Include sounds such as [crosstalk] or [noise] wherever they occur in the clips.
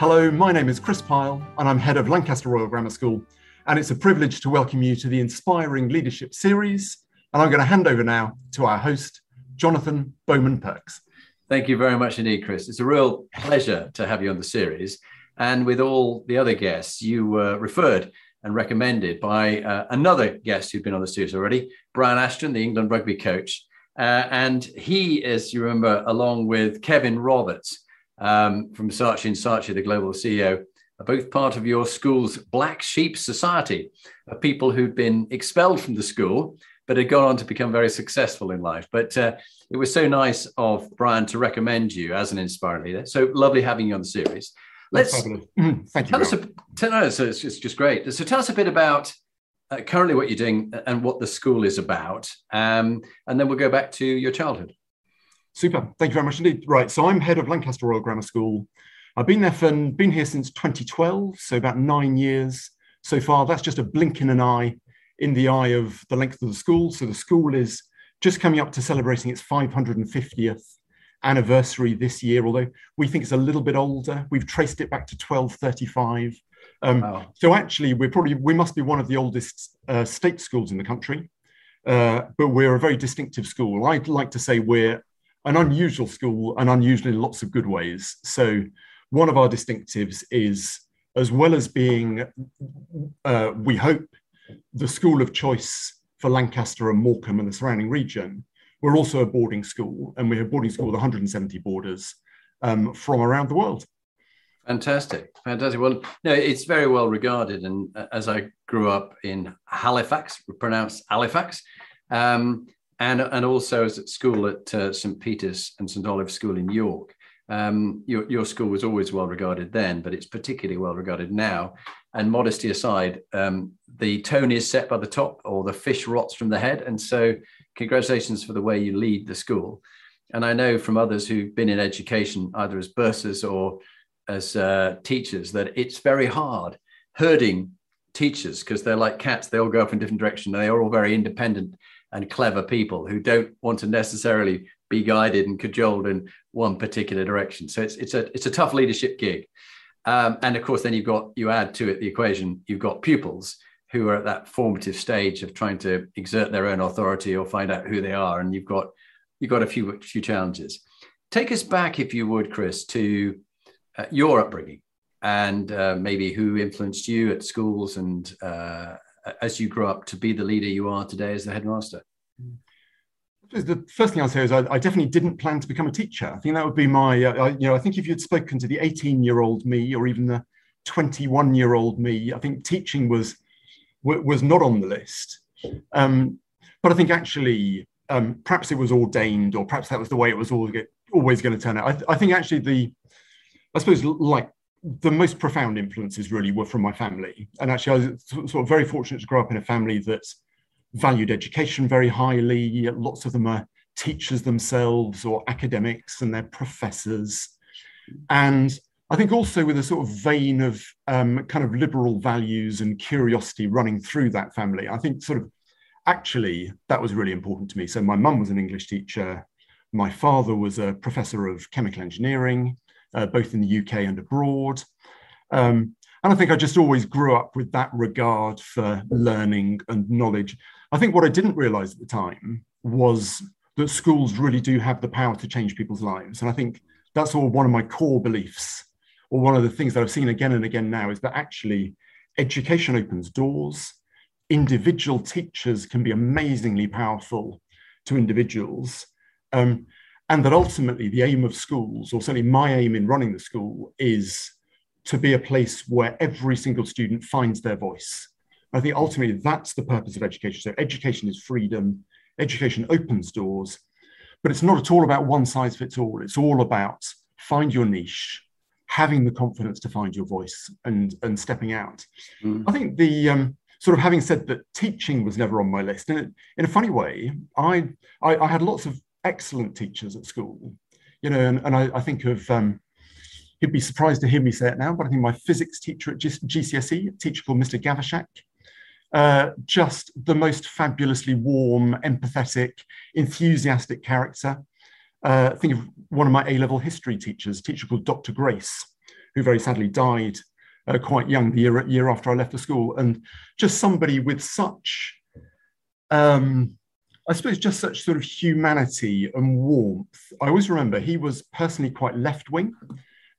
Hello, my name is Chris Pyle, and I'm head of Lancaster Royal Grammar School. And it's a privilege to welcome you to the Inspiring Leadership series. And I'm going to hand over now to our host, Jonathan Bowman Perks. Thank you very much indeed, Chris. It's a real pleasure to have you on the series. And with all the other guests, you were referred and recommended by uh, another guest who'd been on the series already, Brian Ashton, the England rugby coach. Uh, and he, as you remember, along with Kevin Roberts, um, from Saatchi & Saatchi, the global CEO, are both part of your school's Black Sheep Society of people who'd been expelled from the school but had gone on to become very successful in life. But uh, it was so nice of Brian to recommend you as an inspiring leader. So lovely having you on the series. Let's [clears throat] thank you. Tell us, a, tell us, it's just, just great. So tell us a bit about uh, currently what you're doing and what the school is about, um, and then we'll go back to your childhood. Super. Thank you very much indeed. Right. So I'm head of Lancaster Royal Grammar School. I've been there for been here since 2012, so about nine years so far. That's just a blink in an eye in the eye of the length of the school. So the school is just coming up to celebrating its 550th anniversary this year, although we think it's a little bit older. We've traced it back to 1235. Um, wow. So actually, we're probably we must be one of the oldest uh, state schools in the country, uh, but we're a very distinctive school. I'd like to say we're an unusual school and unusual in lots of good ways. So, one of our distinctives is, as well as being, uh, we hope, the school of choice for Lancaster and Morecambe and the surrounding region, we're also a boarding school, and we're a boarding school with 170 boarders um, from around the world. Fantastic, fantastic. Well, no, it's very well regarded, and uh, as I grew up in Halifax, pronounced Halifax, um, and and also as at school at uh, St Peter's and St Olave School in York. Um, your, your school was always well regarded then, but it's particularly well regarded now. And modesty aside, um, the tone is set by the top, or the fish rots from the head. And so, congratulations for the way you lead the school. And I know from others who've been in education, either as bursars or as uh, teachers, that it's very hard herding teachers because they're like cats; they all go up in different directions. They are all very independent and clever people who don't want to necessarily be guided and cajoled in one particular direction. So it's it's a it's a tough leadership gig. Um, and of course, then you've got you add to it the equation. You've got pupils who are at that formative stage of trying to exert their own authority or find out who they are, and you've got you've got a few few challenges. Take us back, if you would, Chris, to uh, your upbringing and uh, maybe who influenced you at schools and uh, as you grow up to be the leader you are today as the headmaster? The first thing I'll say is I, I definitely didn't plan to become a teacher. I think that would be my, uh, I, you know, I think if you'd spoken to the 18 year old me or even the 21 year old me, I think teaching was was not on the list. Um, but I think actually, um, perhaps it was ordained, or perhaps that was the way it was always, always going to turn out. I, I think actually the, I suppose, like the most profound influences really were from my family. And actually, I was sort of very fortunate to grow up in a family that valued education very highly. Lots of them are teachers themselves or academics and they're professors. And I think also with a sort of vein of um, kind of liberal values and curiosity running through that family. I think sort of actually that was really important to me. So my mum was an English teacher. My father was a professor of chemical engineering uh, both in the UK and abroad. Um, and I think I just always grew up with that regard for learning and knowledge. I think what I didn't realize at the time was that schools really do have the power to change people's lives. And I think that's all one of my core beliefs, or one of the things that I've seen again and again now is that actually education opens doors. Individual teachers can be amazingly powerful to individuals. Um, and that ultimately the aim of schools, or certainly my aim in running the school, is to be a place where every single student finds their voice. I think ultimately that's the purpose of education. So education is freedom, education opens doors. but it's not at all about one size fits all. It's all about find your niche, having the confidence to find your voice and, and stepping out. Mm. I think the um, sort of having said that teaching was never on my list, and in a funny way, I, I, I had lots of excellent teachers at school, you know, and, and I, I think of um, he'd be surprised to hear me say it now, but I think my physics teacher at GCSE, a teacher called Mr. Gavashak, uh, just the most fabulously warm, empathetic, enthusiastic character. Uh, think of one of my A-level history teachers, a teacher called Dr. Grace, who very sadly died uh, quite young the year, year after I left the school, and just somebody with such, um, I suppose, just such sort of humanity and warmth. I always remember he was personally quite left-wing,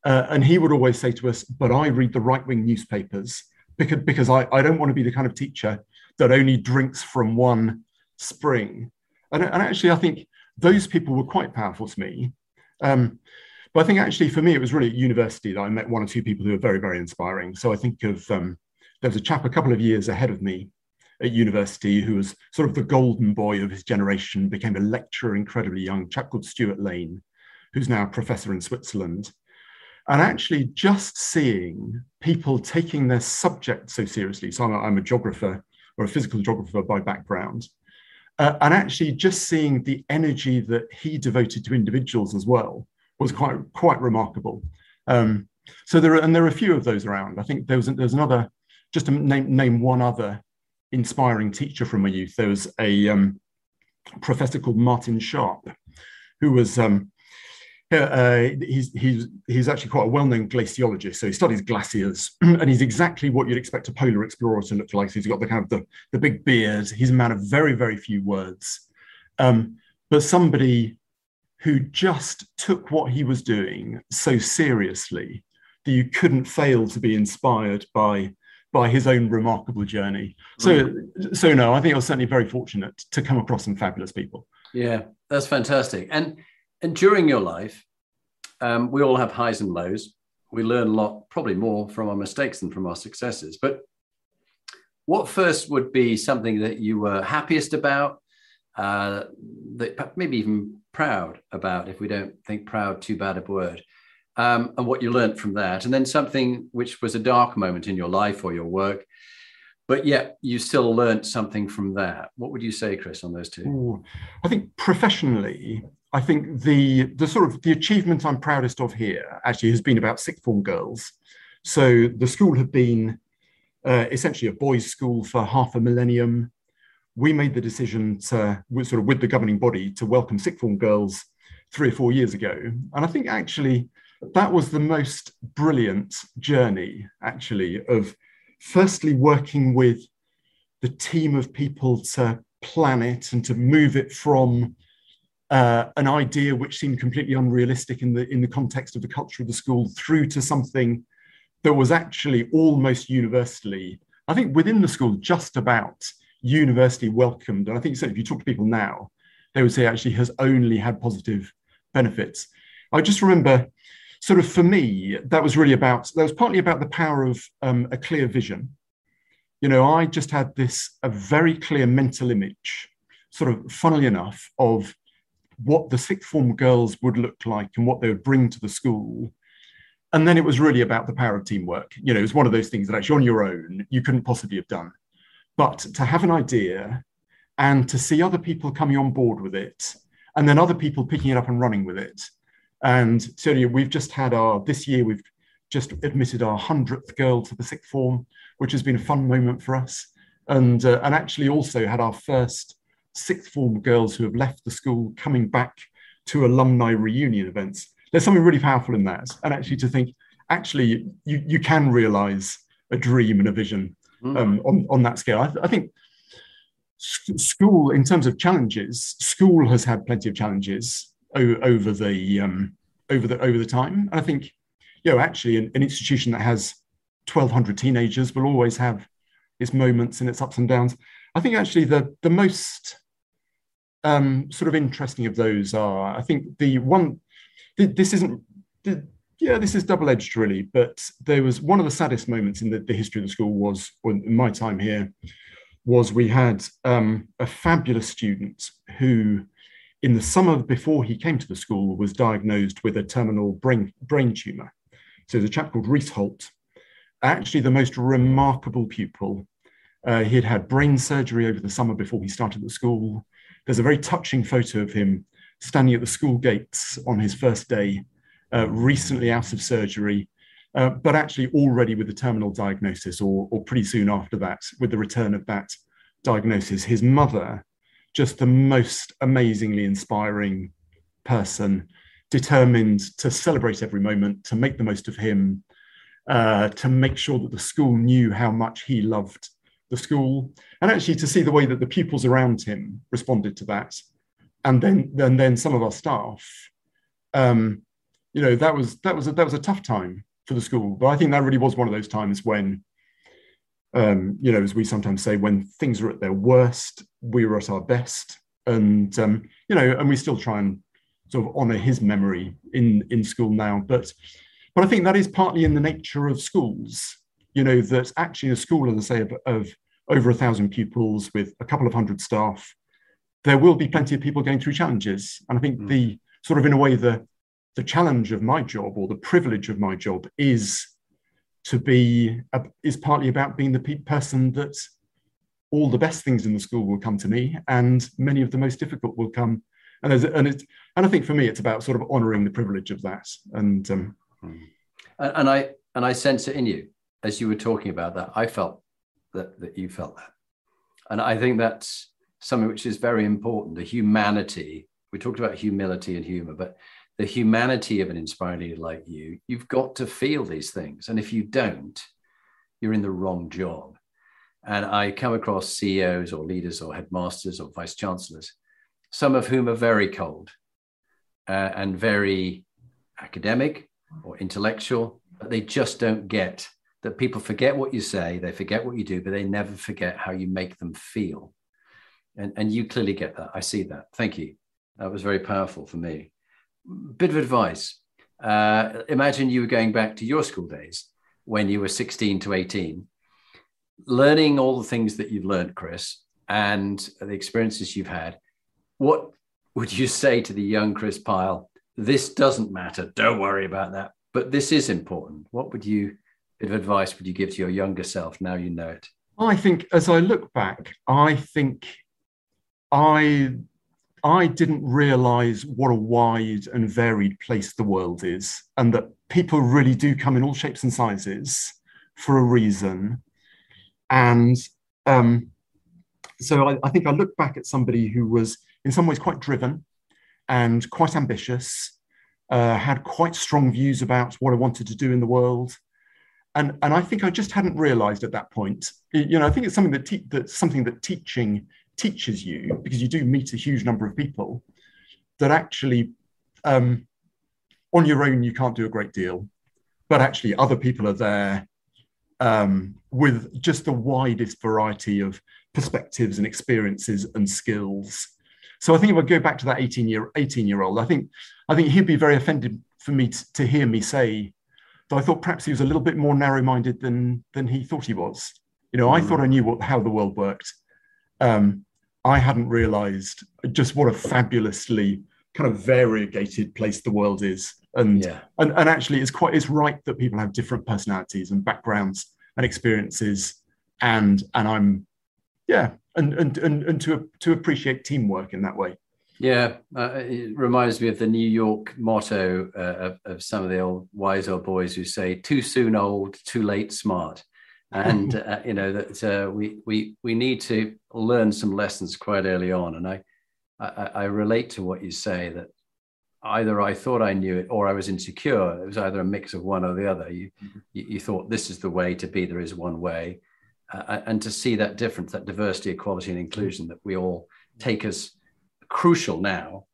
uh, and he would always say to us, "But I read the right-wing newspapers." because, because I, I don't want to be the kind of teacher that only drinks from one spring. And, and actually, I think those people were quite powerful to me. Um, but I think actually for me, it was really at university that I met one or two people who were very, very inspiring. So I think of um, there was a chap a couple of years ahead of me at university who was sort of the golden boy of his generation, became a lecturer incredibly young, chap called Stuart Lane, who's now a professor in Switzerland. And actually, just seeing people taking their subject so seriously. So I'm a, I'm a geographer or a physical geographer by background. Uh, and actually, just seeing the energy that he devoted to individuals as well was quite quite remarkable. Um, so there are, and there are a few of those around. I think there was there's another, just to name name one other inspiring teacher from my youth. There was a um, professor called Martin Sharp, who was um, uh, he's, he's, he's actually quite a well-known glaciologist. So he studies glaciers, [clears throat] and he's exactly what you'd expect a polar explorer to look like. So he's got the kind of the, the big beard. He's a man of very, very few words, um, but somebody who just took what he was doing so seriously that you couldn't fail to be inspired by by his own remarkable journey. So, so no, I think I was certainly very fortunate to come across some fabulous people. Yeah, that's fantastic. And and during your life, um, we all have highs and lows. We learn a lot, probably more from our mistakes than from our successes. But what first would be something that you were happiest about, uh, that maybe even proud about, if we don't think proud too bad a word, um, and what you learned from that, and then something which was a dark moment in your life or your work, but yet you still learned something from that. What would you say, Chris, on those two? Ooh, I think professionally, I think the the sort of the achievement I'm proudest of here actually has been about sixth form girls. So the school had been uh, essentially a boys' school for half a millennium. We made the decision to sort of with the governing body to welcome sixth form girls three or four years ago, and I think actually that was the most brilliant journey actually of firstly working with the team of people to plan it and to move it from uh, an idea which seemed completely unrealistic in the in the context of the culture of the school through to something that was actually almost universally, I think, within the school, just about universally welcomed. And I think so if you talk to people now, they would say actually has only had positive benefits. I just remember, sort of for me, that was really about that was partly about the power of um, a clear vision. You know, I just had this a very clear mental image, sort of funnily enough, of what the sixth form girls would look like and what they would bring to the school. And then it was really about the power of teamwork. You know, it was one of those things that actually on your own you couldn't possibly have done. But to have an idea and to see other people coming on board with it, and then other people picking it up and running with it. And so we've just had our, this year, we've just admitted our 100th girl to the sixth form, which has been a fun moment for us. And, uh, and actually also had our first sixth form girls who have left the school coming back to alumni reunion events. There's something really powerful in that. And actually to think, actually, you, you can realize a dream and a vision mm. um, on, on that scale. I, I think school, in terms of challenges, school has had plenty of challenges over the um, over the over the time. And I think, you know, actually, an, an institution that has 1,200 teenagers will always have its moments and its ups and downs. I think actually the the most um, sort of interesting of those are, I think the one, this isn't, yeah, this is double edged really, but there was one of the saddest moments in the, the history of the school was, in my time here, was we had um, a fabulous student who in the summer before he came to the school, was diagnosed with a terminal brain, brain tumor. So there's a chap called Reese Holt, actually the most remarkable pupil. Uh, he had had brain surgery over the summer before he started the school. There's a very touching photo of him standing at the school gates on his first day, uh, recently out of surgery, uh, but actually already with a terminal diagnosis, or, or pretty soon after that, with the return of that diagnosis. His mother, just the most amazingly inspiring person, determined to celebrate every moment, to make the most of him, uh, to make sure that the school knew how much he loved the school, and actually to see the way that the pupils around him responded to that, and then then then some of our staff. Um, you know that was that was a, that was a tough time for the school, but I think that really was one of those times when, um, you know, as we sometimes say, when things are at their worst, we were at our best, and um, you know, and we still try and sort of honour his memory in in school now, but. But I think that is partly in the nature of schools you know, that actually a school, as I say, of, of over a thousand pupils with a couple of hundred staff, there will be plenty of people going through challenges. And I think mm. the sort of, in a way, the, the challenge of my job or the privilege of my job is to be, uh, is partly about being the pe- person that all the best things in the school will come to me and many of the most difficult will come. And, and, it, and I think for me, it's about sort of honoring the privilege of that. And, um, mm. and, and I, and I sense it in you as you were talking about that, I felt that, that you felt that. And I think that's something which is very important the humanity. We talked about humility and humor, but the humanity of an inspiring leader like you, you've got to feel these things. And if you don't, you're in the wrong job. And I come across CEOs or leaders or headmasters or vice chancellors, some of whom are very cold uh, and very academic or intellectual, but they just don't get that people forget what you say, they forget what you do, but they never forget how you make them feel. And, and you clearly get that. I see that. Thank you. That was very powerful for me. Bit of advice. Uh, imagine you were going back to your school days when you were 16 to 18, learning all the things that you've learned, Chris, and the experiences you've had. What would you say to the young Chris Pyle? This doesn't matter. Don't worry about that. But this is important. What would you bit of advice would you give to your younger self now you know it? I think as I look back, I think I I didn't realize what a wide and varied place the world is, and that people really do come in all shapes and sizes for a reason. And um, so I, I, think I look back at somebody who was in some ways quite driven and quite ambitious, uh, had quite strong views about what I wanted to do in the world, and and I think I just hadn't realised at that point. You know, I think it's something that te- that's something that teaching teaches you because you do meet a huge number of people that actually um, on your own you can't do a great deal, but actually other people are there um, with just the widest variety of perspectives and experiences and skills. So I think if I go back to that 18 year 18 year old, I think I think he'd be very offended for me to, to hear me say that I thought perhaps he was a little bit more narrow-minded than than he thought he was. You know, mm. I thought I knew what, how the world worked. Um, I hadn't realised just what a fabulously kind of variegated place the world is, and yeah. and and actually, it's quite it's right that people have different personalities and backgrounds and experiences, and and I'm yeah, and and and, and to to appreciate teamwork in that way. Yeah, uh, it reminds me of the New York motto uh, of, of, some of the old wise old boys who say, "Too soon old, too late smart," and [laughs] uh, you know that uh, we we we need to learn some lessons quite early on. And I, I, I relate to what you say that either I thought I knew it or I was insecure. It was either a mix of one or the other. You mm-hmm. you, you, thought this is the way to be. There is one way, uh, and to see that difference, that diversity, equality, and inclusion that we all take as crucial now.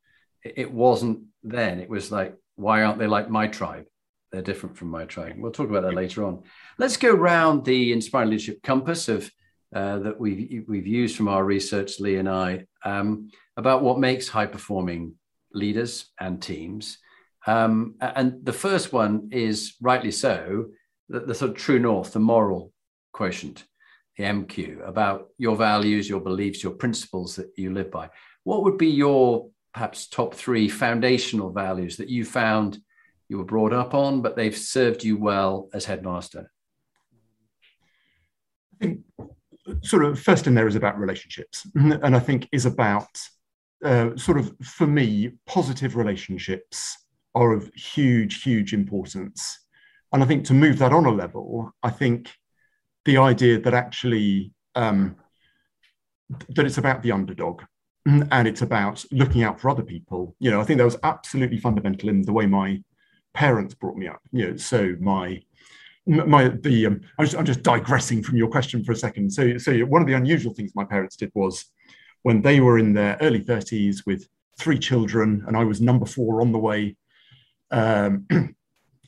It wasn't then. It was like, why aren't they like my tribe? They're different from my tribe. We'll talk about that later on. Let's go round the inspiring leadership compass of uh, that we've we've used from our research, Lee and I, um, about what makes high performing leaders and teams. Um, and the first one is rightly so the, the sort of true north, the moral quotient, the MQ, about your values, your beliefs, your principles that you live by. What would be your perhaps top three foundational values that you found you were brought up on, but they've served you well as headmaster? I think sort of first in there is about relationships, [laughs] and I think is about uh, sort of for me positive relationships are of huge, huge importance. And I think to move that on a level, I think the idea that actually um, that it's about the underdog [clears throat] and it's about looking out for other people. You know, I think that was absolutely fundamental in the way my parents brought me up. You know, so my my the um, I'm, just, I'm just digressing from your question for a second. So so one of the unusual things my parents did was when they were in their early 30s with three children, and I was number four on the way. Um, [clears throat]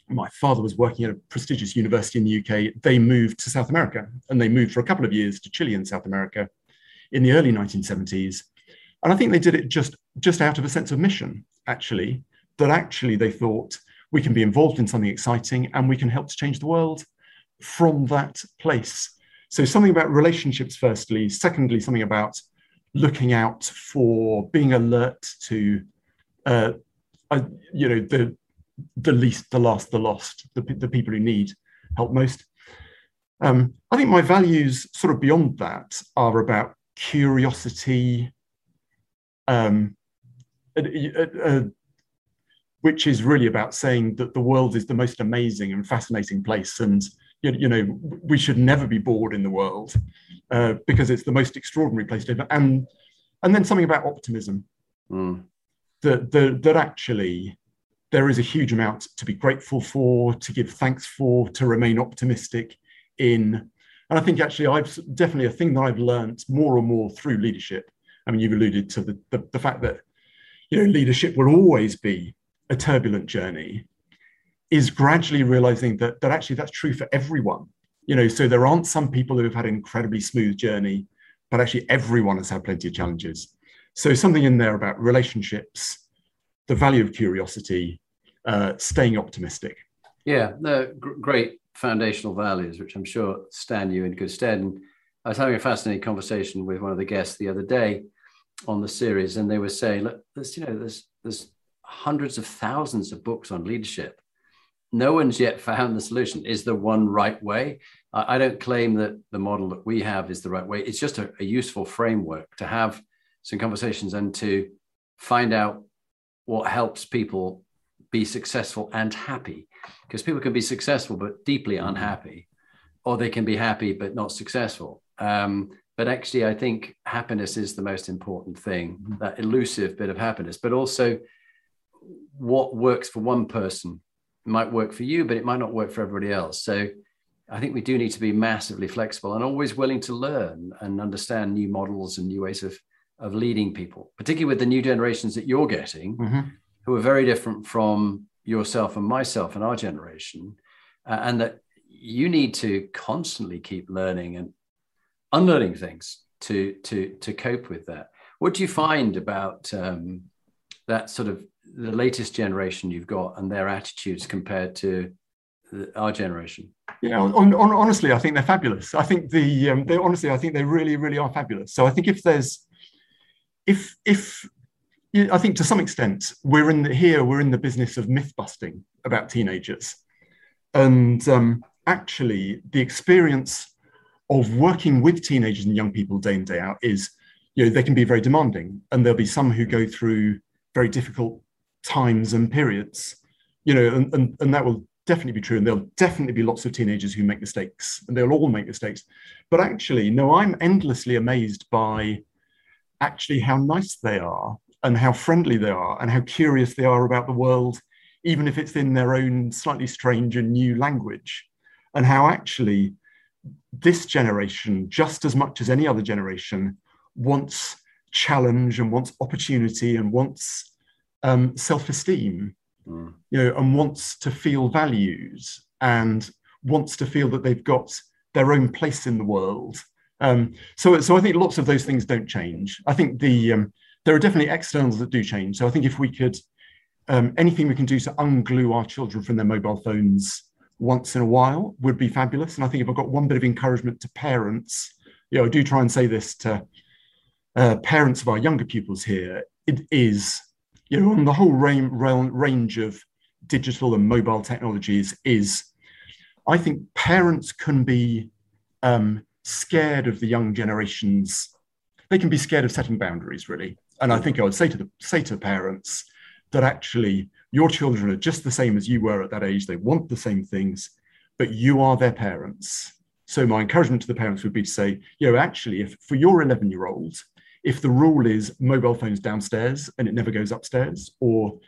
my father was working at a prestigious university in the UK. They moved to South America, and they moved for a couple of years to Chile in South America in the early 1970s. And I think they did it just just out of a sense of mission, actually. That actually they thought we can be involved in something exciting and we can help to change the world from that place. So something about relationships, firstly. Secondly, something about looking out for being alert to, uh, you know, the the least, the last, the lost, the, the people who need help most. Um, I think my values, sort of beyond that, are about curiosity, um, which is really about saying that the world is the most amazing and fascinating place, and you, you know we should never be bored in the world uh, because it's the most extraordinary place to live. And and then something about optimism mm. that, that that actually there is a huge amount to be grateful for, to give thanks for, to remain optimistic in. And I think actually I've definitely a thing that I've learned more and more through leadership. I mean, you've alluded to the, the, the fact that you know leadership will always be a turbulent journey, is gradually realizing that that actually that's true for everyone. You know, so there aren't some people who have had an incredibly smooth journey, but actually everyone has had plenty of challenges. So something in there about relationships, the value of curiosity, uh, staying optimistic. Yeah, the great foundational values, which I'm sure stand you in good stead. And I was having a fascinating conversation with one of the guests the other day on the series, and they were saying, look, there's, you know, there's there's hundreds of thousands of books on leadership. No one's yet found the solution. Is the one right way? I, don't claim that the model that we have is the right way. It's just a, a useful framework to have some conversations and to find out what helps people be successful and happy because people can be successful but deeply mm-hmm. unhappy or they can be happy but not successful um, but actually i think happiness is the most important thing mm-hmm. that elusive bit of happiness but also what works for one person might work for you but it might not work for everybody else so i think we do need to be massively flexible and always willing to learn and understand new models and new ways of of leading people, particularly with the new generations that you're getting, mm-hmm. who are very different from yourself and myself and our generation, uh, and that you need to constantly keep learning and unlearning things to to to cope with that. What do you find about um, that sort of the latest generation you've got and their attitudes compared to the, our generation? Yeah, on, on, honestly, I think they're fabulous. I think the um, they honestly, I think they really, really are fabulous. So I think if there's if if I think to some extent we're in the, here we're in the business of myth busting about teenagers, and um, actually the experience of working with teenagers and young people day in day out is you know they can be very demanding, and there'll be some who go through very difficult times and periods, you know, and, and, and that will definitely be true. And there'll definitely be lots of teenagers who make mistakes, and they'll all make mistakes. But actually, no, I'm endlessly amazed by actually how nice they are and how friendly they are and how curious they are about the world, even if it's in their own slightly strange and new language. And how actually this generation, just as much as any other generation, wants challenge and wants opportunity and wants um, self-esteem, mm. you know, and wants to feel valued and wants to feel that they've got their own place in the world um, so, so I think lots of those things don't change. I think the um, there are definitely externals that do change. So I think if we could um, anything we can do to unglue our children from their mobile phones once in a while would be fabulous. And I think if I've got one bit of encouragement to parents, you know, I do try and say this to uh, parents of our younger pupils here. It is you know, on the whole range of digital and mobile technologies is, I think parents can be um, scared of the young generations. They can be scared of setting boundaries, really. And I think I would say to the say to parents that actually your children are just the same as you were at that age. They want the same things, but you are their parents. So my encouragement to the parents would be to say, you know, actually, if for your 11 year old, if the rule is mobile phones downstairs and it never goes upstairs, or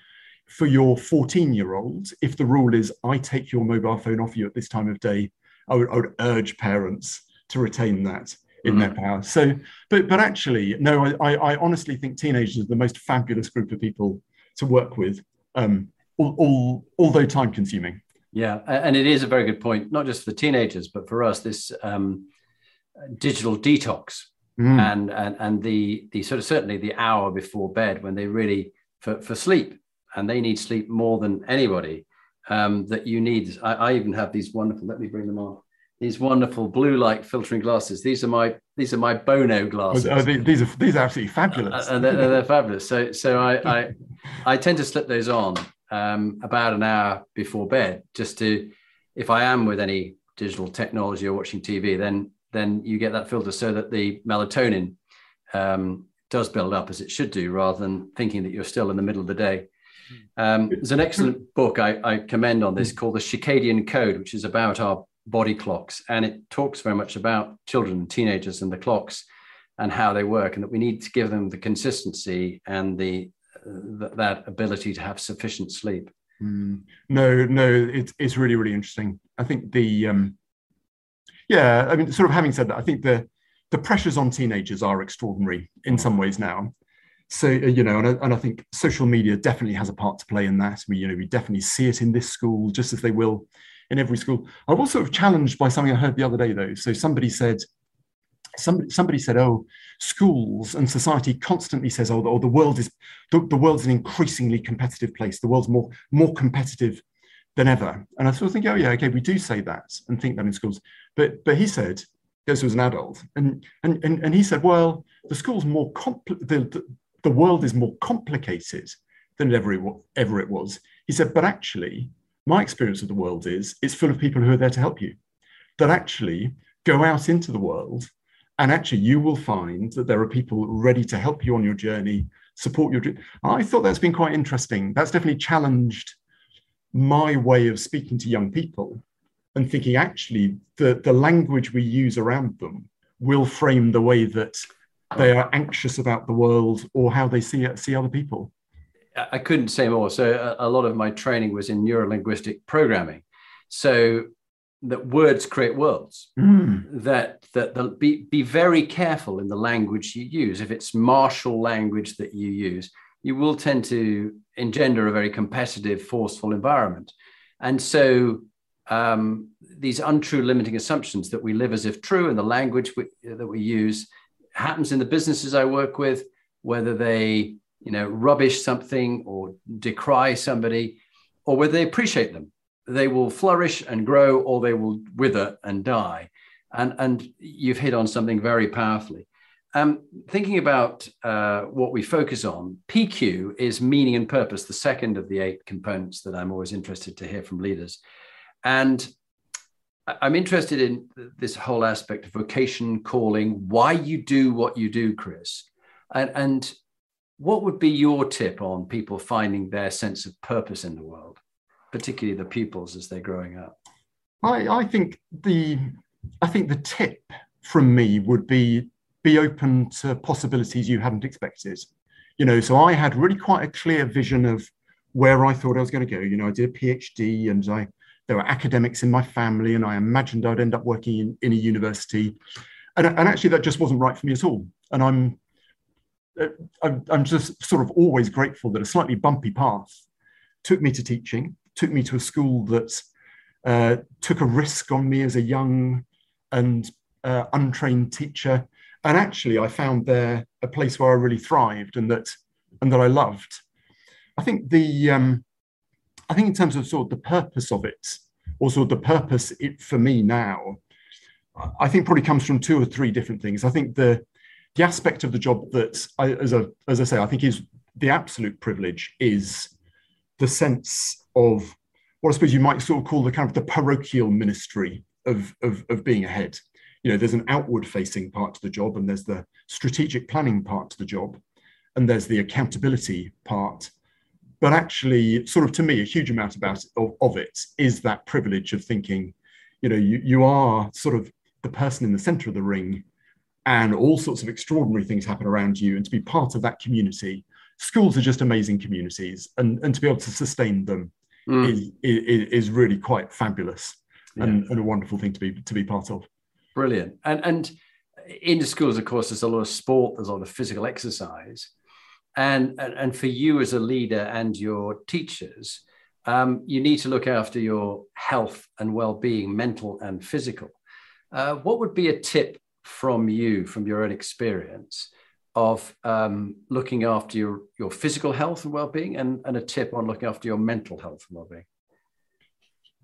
for your 14 year old, if the rule is I take your mobile phone off you at this time of day, I would, I would urge parents to retain that in mm-hmm. their power. So, but but actually, no, I, I honestly think teenagers are the most fabulous group of people to work with, um, all, all, although time consuming. Yeah, and it is a very good point, not just for teenagers, but for us, this um, digital detox mm. and, and and the the sort of certainly the hour before bed when they really for, for sleep and they need sleep more than anybody um, that you need. I, I even have these wonderful. Let me bring them on these wonderful blue light filtering glasses. These are my these are my Bono glasses. Oh, these are these are absolutely fabulous. Uh, they're, they're, fabulous. So so I, [laughs] I I tend to slip those on um, about an hour before bed, just to if I am with any digital technology or watching TV, then then you get that filter so that the melatonin um, does build up as it should do, rather than thinking that you're still in the middle of the day. Um, there's an excellent [clears throat] book I, I commend on this called The Circadian Code, which is about our body clocks. And it talks very much about children and teenagers and the clocks and how they work, and that we need to give them the consistency and the uh, that ability to have sufficient sleep. Mm. No, no, it's it's really really interesting. I think the um, yeah, I mean, sort of having said that, I think the the pressures on teenagers are extraordinary in some ways now. So uh, you know, and I, and I think social media definitely has a part to play in that. We you know we definitely see it in this school, just as they will in every school. I was sort of challenged by something I heard the other day, though. So somebody said, somebody, somebody said, oh, schools and society constantly says, oh, the, oh, the world is the, the world's an increasingly competitive place. The world's more more competitive than ever. And I sort of think, oh yeah, okay, we do say that and think that in schools. But but he said, this was an adult, and and and, and he said, well, the school's more compl- the, the, the world is more complicated than ever ever it was. He said, but actually, my experience of the world is it's full of people who are there to help you that actually go out into the world and actually you will find that there are people ready to help you on your journey support your i thought that's been quite interesting that's definitely challenged my way of speaking to young people and thinking actually the, the language we use around them will frame the way that they are anxious about the world or how they see see other people I couldn't say more. So a, a lot of my training was in neurolinguistic programming. So that words create worlds. Mm. That that the, be be very careful in the language you use. If it's martial language that you use, you will tend to engender a very competitive, forceful environment. And so um, these untrue limiting assumptions that we live as if true and the language we, that we use happens in the businesses I work with, whether they you know, rubbish something or decry somebody, or whether they appreciate them. They will flourish and grow, or they will wither and die. And, and you've hit on something very powerfully. Um, thinking about uh, what we focus on, PQ is meaning and purpose, the second of the eight components that I'm always interested to hear from leaders. And I'm interested in this whole aspect of vocation, calling, why you do what you do, Chris. And, and what would be your tip on people finding their sense of purpose in the world, particularly the pupils as they're growing up? I, I think the I think the tip from me would be be open to possibilities you hadn't expected. You know, so I had really quite a clear vision of where I thought I was going to go. You know, I did a PhD and I there were academics in my family, and I imagined I'd end up working in, in a university. And, and actually that just wasn't right for me at all. And I'm uh, I'm, I'm just sort of always grateful that a slightly bumpy path took me to teaching, took me to a school that uh, took a risk on me as a young and uh, untrained teacher. And actually, I found there a place where I really thrived and that and that I loved. I think the um, I think in terms of sort of the purpose of it, or sort of the purpose it for me now, I think probably comes from two or three different things. I think the the aspect of the job that I, as a as I say, I think is the absolute privilege is the sense of what I suppose you might sort of call the kind of the parochial ministry of, of, of being ahead. You know, there's an outward facing part to the job, and there's the strategic planning part to the job, and there's the accountability part. But actually, sort of to me, a huge amount about of, of it is that privilege of thinking, you know, you, you are sort of the person in the center of the ring, and all sorts of extraordinary things happen around you, and to be part of that community. Schools are just amazing communities, and, and to be able to sustain them mm. is, is, is really quite fabulous yeah. and, and a wonderful thing to be to be part of. Brilliant. And and in the schools, of course, there's a lot of sport, there's a lot of physical exercise. And, and, and for you as a leader and your teachers, um, you need to look after your health and well-being, mental and physical. Uh, what would be a tip from you, from your own experience, of um, looking after your, your physical health and well-being, and, and a tip on looking after your mental health and well-being?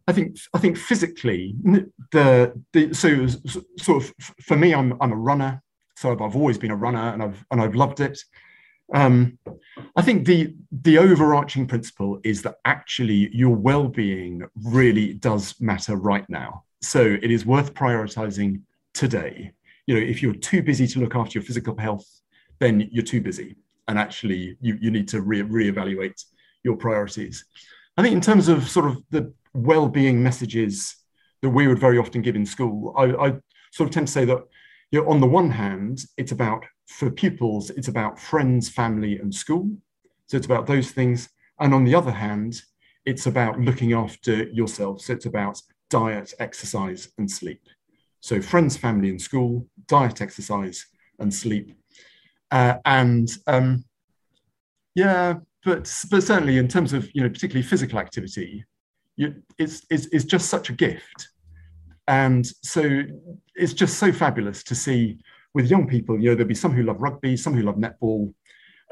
I think I think physically the, the so sort of for me I'm I'm a runner so I've, I've always been a runner and I've and I've loved it. Um, I think the the overarching principle is that actually your well-being really does matter right now. So it is worth prioritizing today. You know, if you're too busy to look after your physical health, then you're too busy, and actually you you need to re reevaluate your priorities. I think in terms of sort of the well-being messages that we would very often give in school, I, I sort of tend to say that you know, on the one hand, it's about for pupils, it's about friends, family, and school. So it's about those things. And on the other hand, it's about looking after yourself. So it's about diet, exercise, and sleep. So friends, family, and school, diet, exercise, and sleep. Uh, and um, yeah, but but certainly in terms of you know particularly physical activity, you, it's, it's it's just such a gift, and so it's just so fabulous to see with young people. You know, there'll be some who love rugby, some who love netball.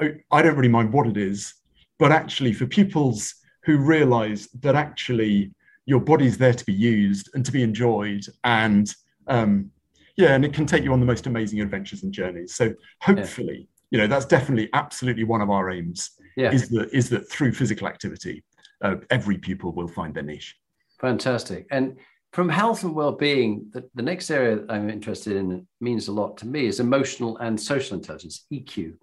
I don't really mind what it is, but actually for pupils who realise that actually your body's there to be used and to be enjoyed, and um, yeah, and it can take you on the most amazing adventures and journeys. So hopefully. Yeah you know that's definitely absolutely one of our aims yeah. is that is that through physical activity uh, every pupil will find their niche fantastic and from health and well-being the, the next area i'm interested in means a lot to me is emotional and social intelligence eq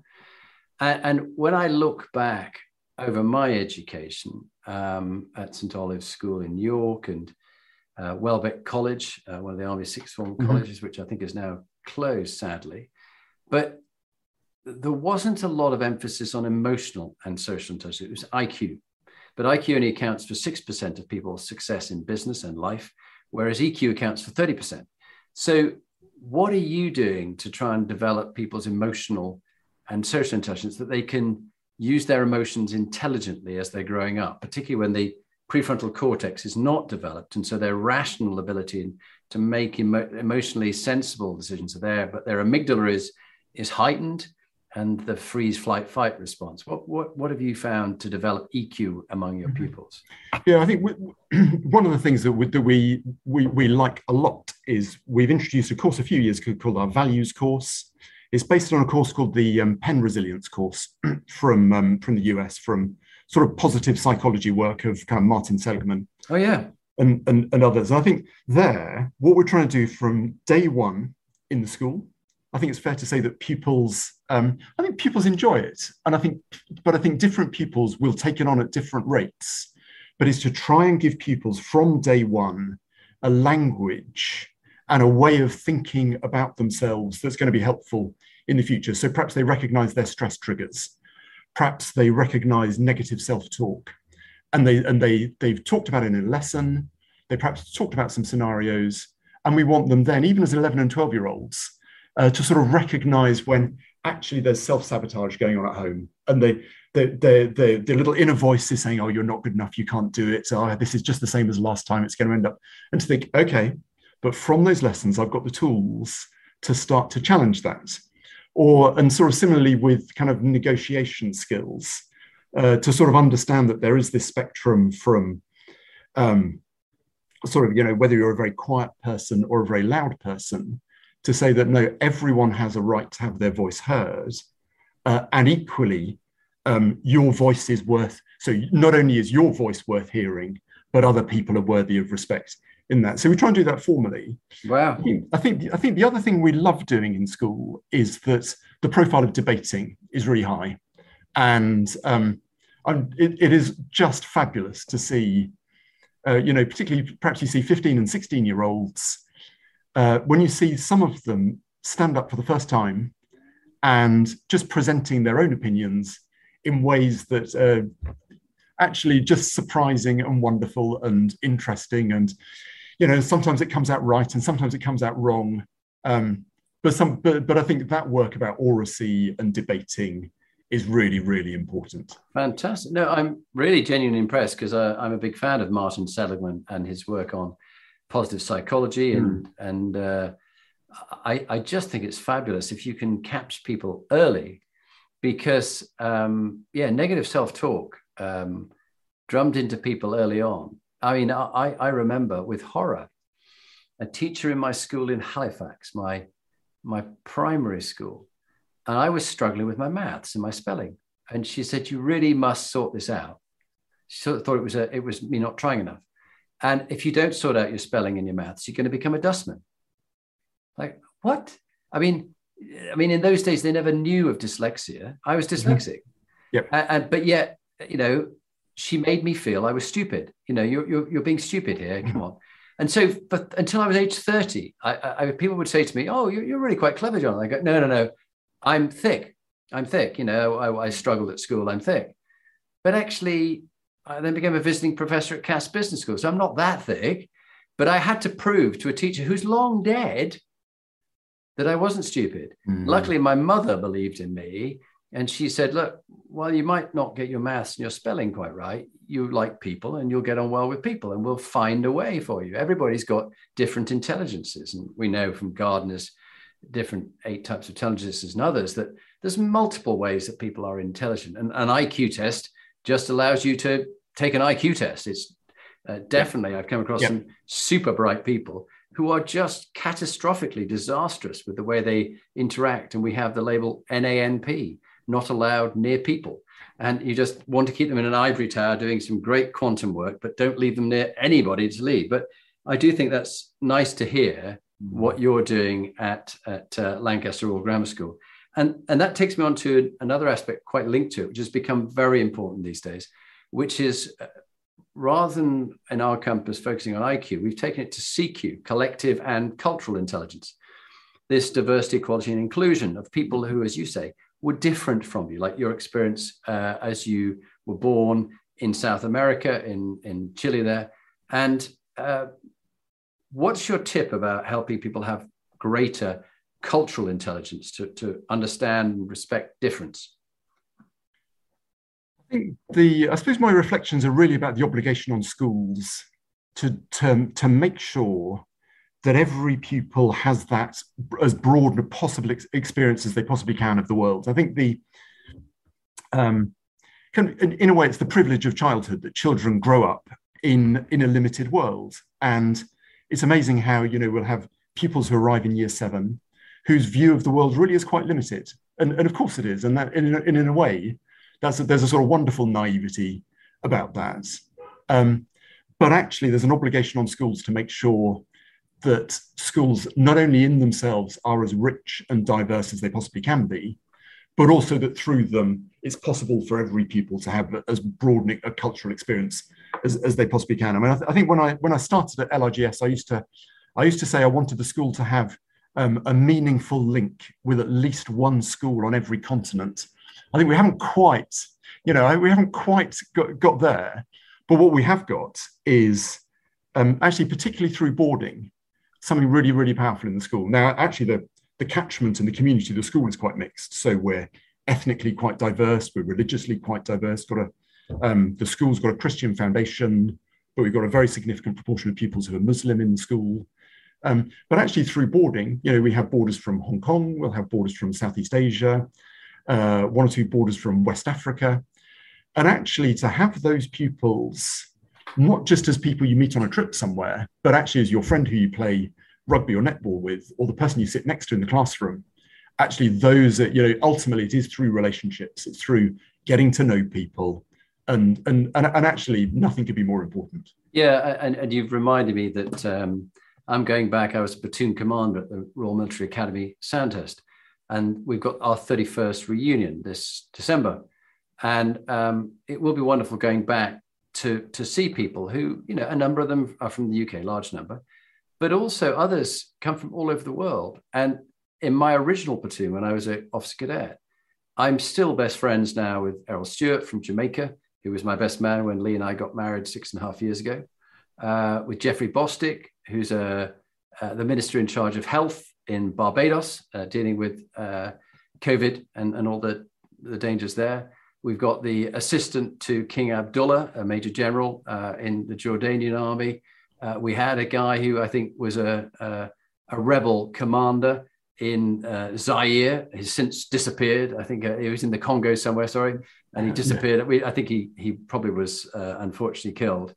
and, and when i look back over my education um, at st olave's school in york and uh, welbeck college uh, one of the army sixth form mm-hmm. colleges which i think is now closed sadly but there wasn't a lot of emphasis on emotional and social intelligence. It was IQ. But IQ only accounts for 6% of people's success in business and life, whereas EQ accounts for 30%. So, what are you doing to try and develop people's emotional and social intelligence that they can use their emotions intelligently as they're growing up, particularly when the prefrontal cortex is not developed? And so their rational ability to make emo- emotionally sensible decisions are there, but their amygdala is, is heightened and the freeze, flight, fight response. What, what, what have you found to develop EQ among your mm-hmm. pupils? Yeah, I think we, [clears throat] one of the things that, we, that we, we, we like a lot is we've introduced a course a few years ago called our values course. It's based on a course called the um, Penn Resilience course [clears throat] from, um, from the US, from sort of positive psychology work of kind of Martin Seligman. Oh, yeah. And, and, and others. And I think there, what we're trying to do from day one in the school I think it's fair to say that pupils, um, I think pupils enjoy it, and I think, but I think different pupils will take it on at different rates. But is to try and give pupils from day one a language and a way of thinking about themselves that's going to be helpful in the future. So perhaps they recognize their stress triggers, perhaps they recognize negative self-talk, and they and they they've talked about it in a lesson. They perhaps talked about some scenarios, and we want them then, even as 11 and 12 year olds, uh, to sort of recognize when actually there's self-sabotage going on at home and the the, the the the little inner voice is saying oh you're not good enough. You can't do it. So oh, this is just the same as last time. It's going to end up and to think okay but from those lessons i've got the tools to start to challenge that. Or and sort of similarly with kind of negotiation skills uh, to sort of understand that there is this spectrum from um, sort of you know whether you're a very quiet person or a very loud person to say that no, everyone has a right to have their voice heard. Uh, and equally, um, your voice is worth. So not only is your voice worth hearing, but other people are worthy of respect in that. So we try and do that formally. Wow. I think I think the other thing we love doing in school is that the profile of debating is really high, and um, it, it is just fabulous to see. Uh, you know, particularly perhaps you see 15 and 16 year olds uh, when you see some of them stand up for the first time and just presenting their own opinions in ways that are actually just surprising and wonderful and interesting and you know sometimes it comes out right and sometimes it comes out wrong. Um, but some but, but i think that work about oracy and debating is really really important. Fantastic. No i'm really genuinely impressed because i'm a big fan of martin seligman and his work on positive psychology and mm. and uh, I, I just think it's fabulous if you can catch people early because um, yeah negative self-talk um, drummed into people early on I mean, I, I remember with horror, a teacher in my school in Halifax, my, my primary school, and I was struggling with my maths and my spelling. And she said, You really must sort this out. She sort of thought it was, a, it was me not trying enough. And if you don't sort out your spelling and your maths, you're going to become a dustman. Like, what? I mean, I mean, in those days, they never knew of dyslexia. I was mm-hmm. dyslexic. Yep. And, and, but yet, you know, she made me feel I was stupid. You know, you're, you're, you're being stupid here. Come on. And so, but until I was age 30, I, I, people would say to me, Oh, you're, you're really quite clever, John. I go, No, no, no. I'm thick. I'm thick. You know, I, I struggled at school. I'm thick. But actually, I then became a visiting professor at Cass Business School. So I'm not that thick, but I had to prove to a teacher who's long dead that I wasn't stupid. Mm. Luckily, my mother believed in me and she said, Look, while you might not get your maths and your spelling quite right, you like people and you'll get on well with people and we'll find a way for you. Everybody's got different intelligences. And we know from Gardner's different eight types of intelligences and others that there's multiple ways that people are intelligent. And an IQ test just allows you to take an IQ test. It's uh, definitely, I've come across yeah. some super bright people who are just catastrophically disastrous with the way they interact. And we have the label NANP not allowed near people. And you just want to keep them in an ivory tower doing some great quantum work, but don't leave them near anybody to lead. But I do think that's nice to hear what you're doing at, at uh, Lancaster Royal Grammar School. And, and that takes me on to another aspect quite linked to it, which has become very important these days, which is uh, rather than in our campus focusing on IQ, we've taken it to CQ, collective and cultural intelligence. This diversity, equality, and inclusion of people who, as you say, were different from you, like your experience uh, as you were born in South America, in, in Chile there. And uh, what's your tip about helping people have greater cultural intelligence to, to understand and respect difference? I think the, I suppose my reflections are really about the obligation on schools to, to, to make sure that every pupil has that as broad a possible ex- experience as they possibly can of the world. I think the um, can, in, in, a way, it's the privilege of childhood that children grow up in in a limited world, and it's amazing how you know we'll have pupils who arrive in year seven whose view of the world really is quite limited, and, and of course it is, and that in, in, in a way, that's a, there's a sort of wonderful naivety about that. Um, but actually, there's an obligation on schools to make sure that schools, not only in themselves, are as rich and diverse as they possibly can be, but also that through them, it's possible for every pupil to have as broad a cultural experience as, as they possibly can. I mean, I, th- I, think when I when I started at LRGS, I used to I used to say I wanted the school to have um, a meaningful link with at least one school on every continent. I think we haven't quite, you know, we haven't quite got, got there. But what we have got is um, actually, particularly through boarding, something really, really powerful in the school. Now, actually, the, the catchment and the community of the school is quite mixed. So we're ethnically quite diverse, we're religiously quite diverse. Got a um, the school's got a Christian foundation, but we've got a very significant proportion of pupils who are Muslim in the school. Um, but actually, through boarding, you know, we have boarders from Hong Kong, we'll have boarders from Southeast Asia, uh, one or two boarders from West Africa. And actually, to have those pupils not just as people you meet on a trip somewhere, but actually as your friend who you play rugby or netball with, or the person you sit next to in the classroom. Actually, those are, you know, ultimately it is through relationships, it's through getting to know people, and and and, and actually nothing could be more important. Yeah, and, and you've reminded me that um, I'm going back. I was a platoon commander at the Royal Military Academy Sandhurst, and we've got our 31st reunion this December, and um, it will be wonderful going back to to see people who you know a number of them are from the UK, large number, but also others come from all over the world. And in my original platoon, when I was an officer cadet, I'm still best friends now with Errol Stewart from Jamaica, who was my best man when Lee and I got married six and a half years ago, uh, with Jeffrey Bostic, who's a, uh, the minister in charge of health in Barbados, uh, dealing with uh, COVID and, and all the, the dangers there. We've got the assistant to King Abdullah, a major general uh, in the Jordanian army. Uh, we had a guy who I think was a, a, a rebel commander in uh, Zaire. He's since disappeared. I think uh, he was in the Congo somewhere. Sorry, and he disappeared. We, I think he he probably was uh, unfortunately killed.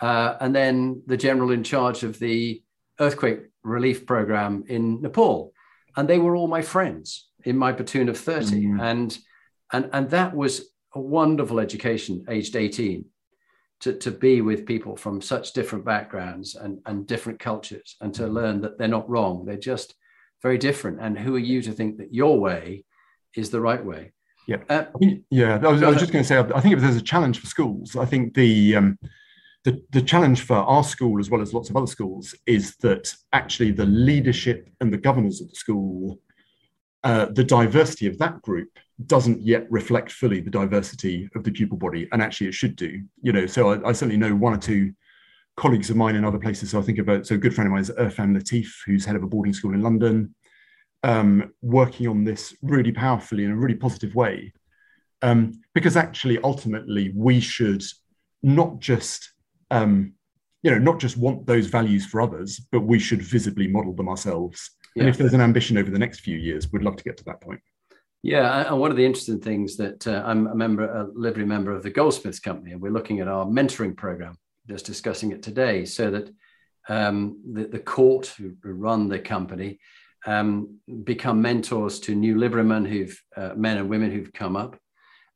Uh, and then the general in charge of the earthquake relief program in Nepal, and they were all my friends in my platoon of thirty, mm. and and and that was a wonderful education, aged eighteen. To, to be with people from such different backgrounds and, and different cultures and to mm. learn that they're not wrong. They're just very different. And who are you to think that your way is the right way? Yeah, uh, yeah. I was, I was just going to say, I think if there's a challenge for schools, I think the, um, the the challenge for our school as well as lots of other schools is that actually the leadership and the governors of the school, uh, the diversity of that group doesn't yet reflect fully the diversity of the pupil body, and actually it should do. You know, so I, I certainly know one or two colleagues of mine in other places. So I think about so a good friend of mine is Irfan Latif, who's head of a boarding school in London, um, working on this really powerfully in a really positive way. Um, because actually, ultimately, we should not just um, you know not just want those values for others, but we should visibly model them ourselves. Yeah. And if there's an ambition over the next few years, we'd love to get to that point. Yeah, and one of the interesting things that uh, I'm a member, a livery member of the Goldsmiths Company, and we're looking at our mentoring program just discussing it today, so that um, the, the court who run the company um, become mentors to new liverymen who've uh, men and women who've come up,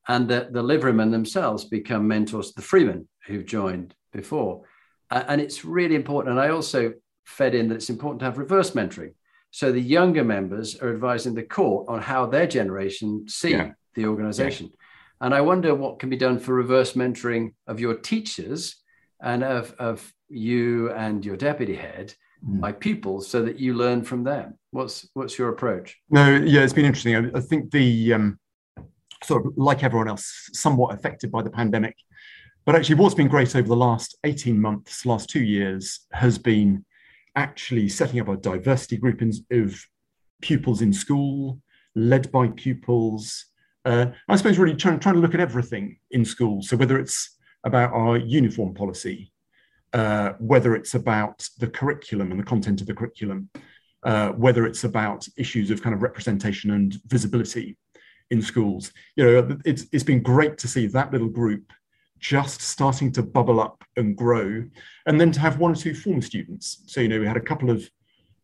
and that the liverymen themselves become mentors to the freemen who've joined before. And it's really important. And I also fed in that it's important to have reverse mentoring. So the younger members are advising the court on how their generation see yeah. the organization. Yeah. And I wonder what can be done for reverse mentoring of your teachers and of, of you and your deputy head mm. my pupils so that you learn from them what's what's your approach no yeah it's been interesting i, I think the um, sort of like everyone else somewhat affected by the pandemic but actually what's been great over the last 18 months last two years has been actually setting up a diversity group in, of pupils in school led by pupils uh, I suppose really trying, trying to look at everything in school. So whether it's about our uniform policy, uh, whether it's about the curriculum and the content of the curriculum, uh, whether it's about issues of kind of representation and visibility in schools. You know, it's, it's been great to see that little group just starting to bubble up and grow, and then to have one or two former students. So, you know, we had a couple of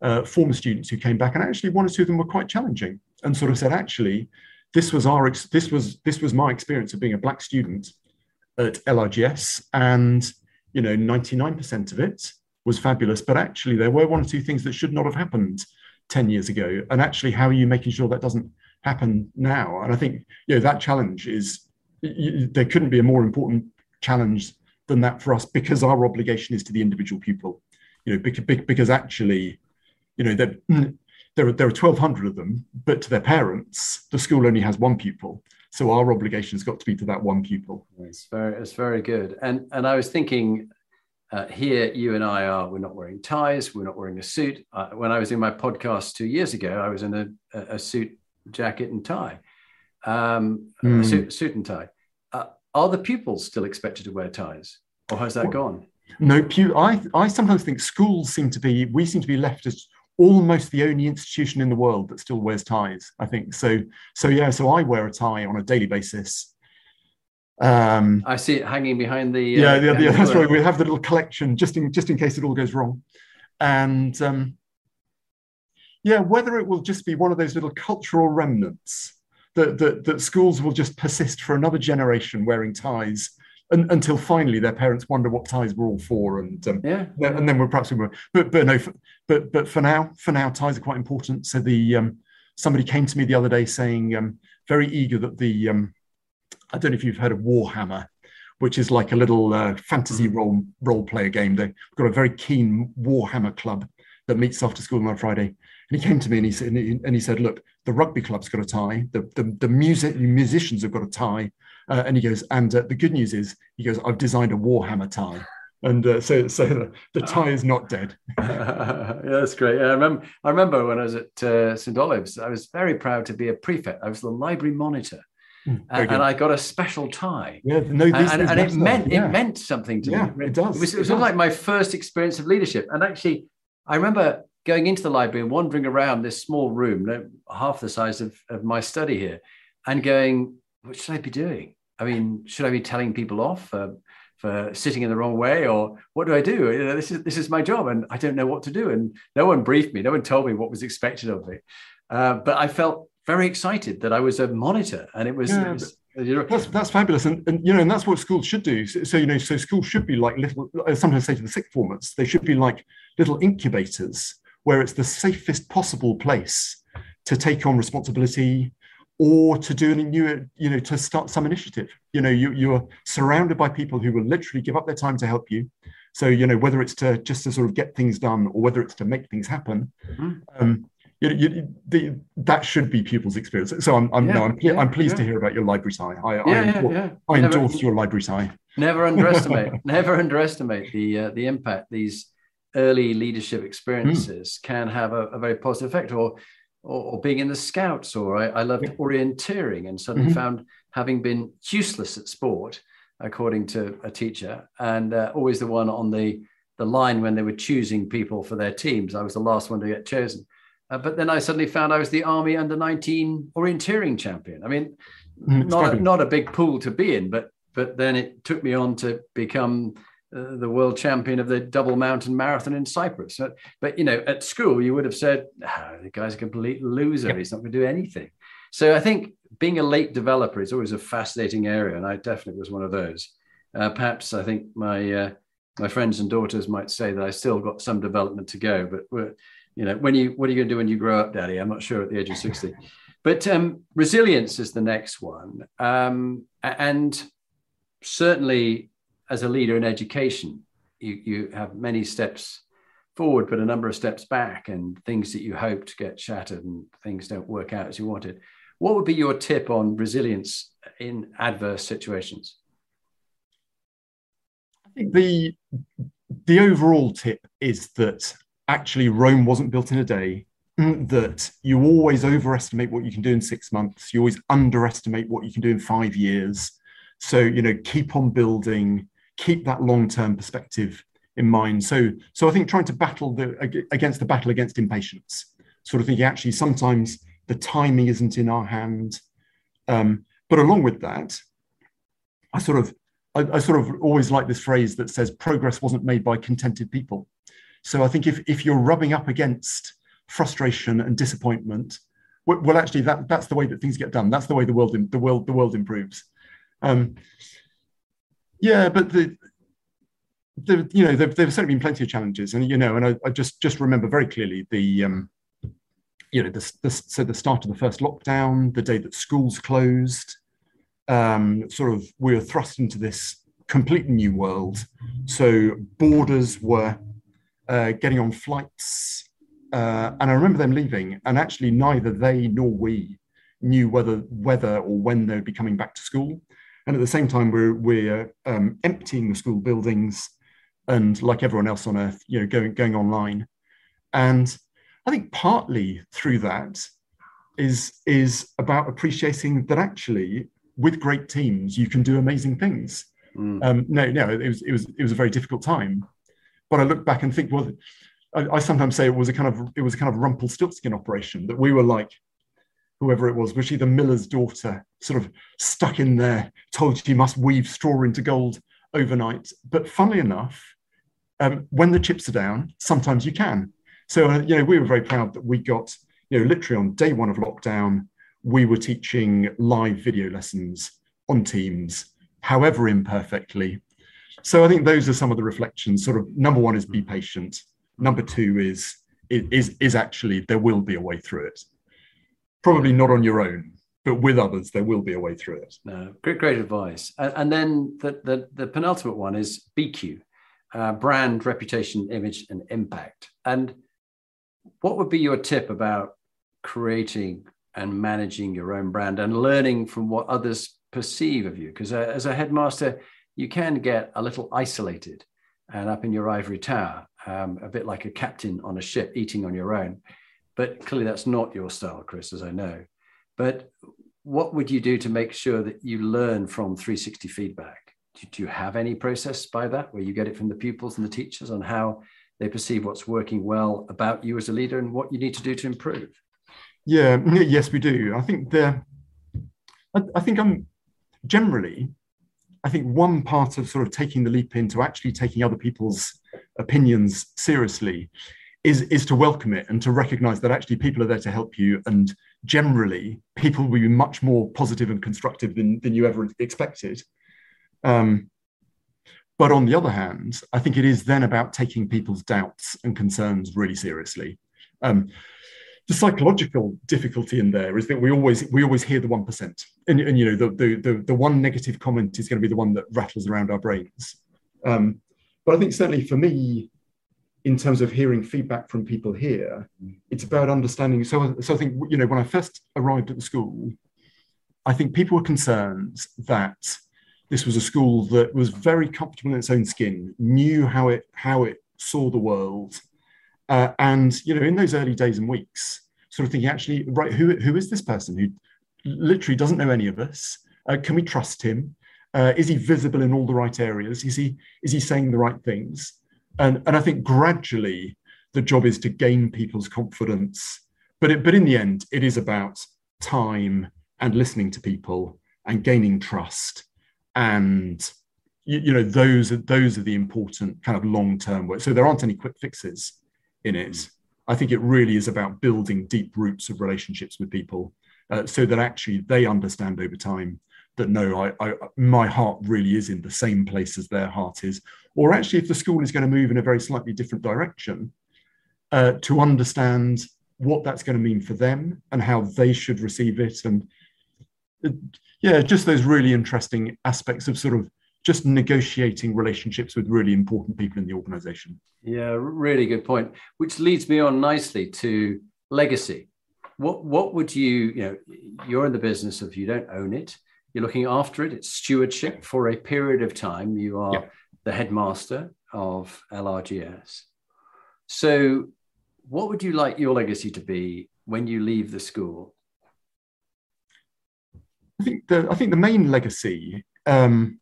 uh, former students who came back, and actually one or two of them were quite challenging, and sort of said, actually, this was our this was this was my experience of being a black student at LRGS, and you know, 99% of it was fabulous. But actually, there were one or two things that should not have happened 10 years ago. And actually, how are you making sure that doesn't happen now? And I think you know that challenge is you, there couldn't be a more important challenge than that for us because our obligation is to the individual pupil. You know, because, because actually, you know, there, there are, there are 1,200 of them, but to their parents, the school only has one pupil. So our obligation has got to be to that one pupil. It's very, it's very good. And and I was thinking, uh, here you and I are. We're not wearing ties. We're not wearing a suit. Uh, when I was in my podcast two years ago, I was in a, a suit, jacket, and tie, um, mm. suit, suit and tie. Uh, are the pupils still expected to wear ties, or has that well, gone? No, pu- I I sometimes think schools seem to be. We seem to be left as almost the only institution in the world that still wears ties. I think so. So yeah, so I wear a tie on a daily basis. Um, I see it hanging behind the. Yeah, uh, yeah, yeah that's right. We have the little collection just in just in case it all goes wrong, and um, yeah, whether it will just be one of those little cultural remnants that, that, that schools will just persist for another generation wearing ties and, until finally their parents wonder what ties we're all for, and um, yeah, and then we're perhaps we were. But but no, for, but but for now, for now, ties are quite important. So the um, somebody came to me the other day saying um, very eager that the um, I don't know if you've heard of Warhammer, which is like a little uh, fantasy mm-hmm. role role player game. They've got a very keen Warhammer club that meets after school on a Friday. And he came to me and he said, and he said, look, the rugby club's got a tie, the, the, the music the musicians have got a tie, uh, and he goes, and uh, the good news is, he goes, I've designed a Warhammer tie. And uh, so, so the, the, tie is not dead. [laughs] yeah, that's great. Yeah, I remember. I remember when I was at uh, St Olave's. I was very proud to be a prefect. I was the library monitor, mm, and, and, I got a special tie. Yeah, no, and, and, and it meant yeah. it meant something to yeah, me. It does. It was, it was like my first experience of leadership. And actually, I remember going into the library and wandering around this small room, half the size of, of my study here, and going, "What should I be doing?" I mean, should I be telling people off for, for sitting in the wrong way, or what do I do? You know, this is this is my job, and I don't know what to do. And no one briefed me. No one told me what was expected of me. Uh, but I felt very excited that I was a monitor, and it was. Yeah, it was you know, that's that's fabulous, and, and you know, and that's what schools should do. So, so, you know, so schools should be like little. I sometimes say to the sixth formers, they should be like little incubators where it's the safest possible place to take on responsibility, or to do a new, you know, to start some initiative. You know, you, you're surrounded by people who will literally give up their time to help you. So, you know, whether it's to just to sort of get things done or whether it's to make things happen, mm-hmm. um, you, you, the, that should be pupils' experience. So I'm, I'm, yeah, no, I'm, yeah, I'm pleased yeah. to hear about your library tie. I, I, I endorse never, your library tie. Never underestimate, [laughs] never underestimate the uh, the impact these early leadership experiences mm. can have a, a, very positive effect. Or or, or being in the scouts, or I, I loved orienteering and suddenly mm-hmm. found having been useless at sport, according to a teacher, and uh, always the one on the, the line when they were choosing people for their teams. I was the last one to get chosen. Uh, but then I suddenly found I was the Army under 19 orienteering champion. I mean, mm, not, a, not a big pool to be in, but but then it took me on to become uh, the world champion of the double mountain marathon in Cyprus. So, but you know, at school, you would have said, oh, "The guy's a complete loser. Yep. He's not going to do anything." So I think being a late developer is always a fascinating area, and I definitely was one of those. Uh, perhaps I think my uh, my friends and daughters might say that I still got some development to go, but we're, you know, when you what are you going to do when you grow up, Daddy? I'm not sure at the age of sixty. But um, resilience is the next one, um, and certainly as a leader in education, you, you have many steps forward, but a number of steps back, and things that you hoped get shattered and things don't work out as you wanted. What would be your tip on resilience in adverse situations? I think the the overall tip is that actually Rome wasn't built in a day. That you always overestimate what you can do in six months. You always underestimate what you can do in five years. So you know, keep on building keep that long-term perspective in mind. So, so I think trying to battle the against the battle against impatience, sort of thinking actually sometimes the timing isn't in our hand. Um, but along with that, I sort of I, I, sort of always like this phrase that says progress wasn't made by contented people. So I think if if you're rubbing up against frustration and disappointment, well, well actually that that's the way that things get done. That's the way the world the world the world improves. Um, yeah, but the, the you know there, have certainly been plenty of challenges, and you know, and I, I just just remember very clearly the um, you know the, the so the start of the first lockdown, the day that schools closed, um, sort of we were thrust into this completely new world. So borders were uh, getting on flights, uh, and I remember them leaving, and actually neither they nor we knew whether whether or when they would be coming back to school. And at the same time, we're, we're um, emptying the school buildings and like everyone else on earth, you know, going, going online. And I think partly through that is, is about appreciating that actually with great teams, you can do amazing things. Mm. Um, no, no, it was, it was, it was a very difficult time. But I look back and think, well, I, I sometimes say it was a kind of, it was a kind of Rumpelstiltskin operation that we were like, whoever it was, was she the miller's daughter, sort of stuck in there, told she must weave straw into gold overnight. But funnily enough, um, when the chips are down, sometimes you can. So, uh, you know, we were very proud that we got, you know, literally on day one of lockdown, we were teaching live video lessons on Teams, however imperfectly. So I think those are some of the reflections. Sort of number one is be patient. Number two is is is actually there will be a way through it. Probably not on your own, but with others, there will be a way through it. No, great, great advice. And, then the, the, the penultimate one is BQ, uh, brand, reputation, image, and impact. And what would be your tip about creating and managing your own brand and learning from what others perceive of you? Because uh, as a headmaster, you can get a little isolated and up in your ivory tower, um, a bit like a captain on a ship eating on your own. But clearly, that's not your style, Chris, as I know. But what would you do to make sure that you learn from 360 feedback? Do, do you have any process by that where you get it from the pupils and the teachers on how they perceive what's working well about you as a leader and what you need to do to improve? Yeah, [laughs] yes, we do. I think the, I, I think I'm generally, I think one part of sort of taking the leap into actually taking other people's opinions seriously is is to welcome it and to recognize that actually people are there to help you. And generally people will be much more positive and constructive than, than you ever expected. Um, but on the other hand i think it is then about taking people's doubts and concerns really seriously. Um, the psychological difficulty in there is that we always we always hear the one percent, and, and you know the, the, the the one negative comment is going to be the one that rattles around our brains. Um, but I think certainly for me, in terms of hearing feedback from people here, it's about understanding. So, so I think you know when I first arrived at the school, I think people were concerned that this was a school that was very comfortable in its own skin, knew how it how it saw the world, uh, and you know in those early days and weeks, sort of thinking actually, right, who who is this person who literally doesn't know any of us? Uh, can we trust him? Uh, is he visible in all the right areas? Is he is he saying the right things? And, and I think gradually the job is to gain people's confidence. But, it, but in the end, it is about time and listening to people and gaining trust. And you, you know, those are those are the important kind of long-term work. So there aren't any quick fixes in it. I think it really is about building deep roots of relationships with people uh, so that actually they understand over time that no, I, I, my heart really is in the same place as their heart is. Or actually, if the school is going to move in a very slightly different direction, uh, to understand what that's going to mean for them and how they should receive it. And uh, yeah, just those really interesting aspects of sort of just negotiating relationships with really important people in the organization. Yeah, really good point. Which leads me on nicely to legacy. What what would you, you know, you're in the business of you don't own it you're looking after it. It's stewardship for a period of time. You are yeah. the headmaster of LRGS. So, what would you like your legacy to be when you leave the school? I think the I think the main legacy um,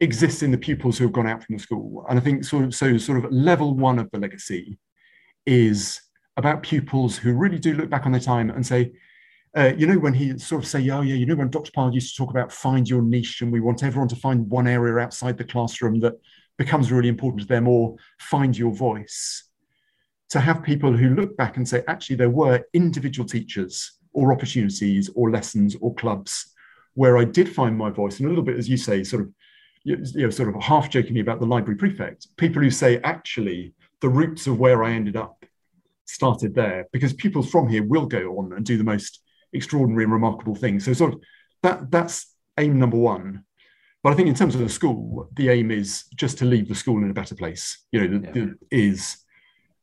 exists in the pupils who have gone out from the school, and I think sort of so sort of level one of the legacy is about pupils who really do look back on their time and say, uh, you know, when he sort of say, oh, yeah, you know, when Dr. Pyle used to talk about find your niche and we want everyone to find one area outside the classroom that becomes really important to them or find your voice. To have people who look back and say, actually, there were individual teachers or opportunities or lessons or clubs where I did find my voice. And a little bit, as you say, sort of, you know, sort of half jokingly about the library prefect, people who say, actually, the roots of where I ended up started there because pupils from here will go on and do the most extraordinary and remarkable things. So sort of that that's aim number one. But I think in terms of the school, the aim is just to leave the school in a better place. You know, yeah. the, is,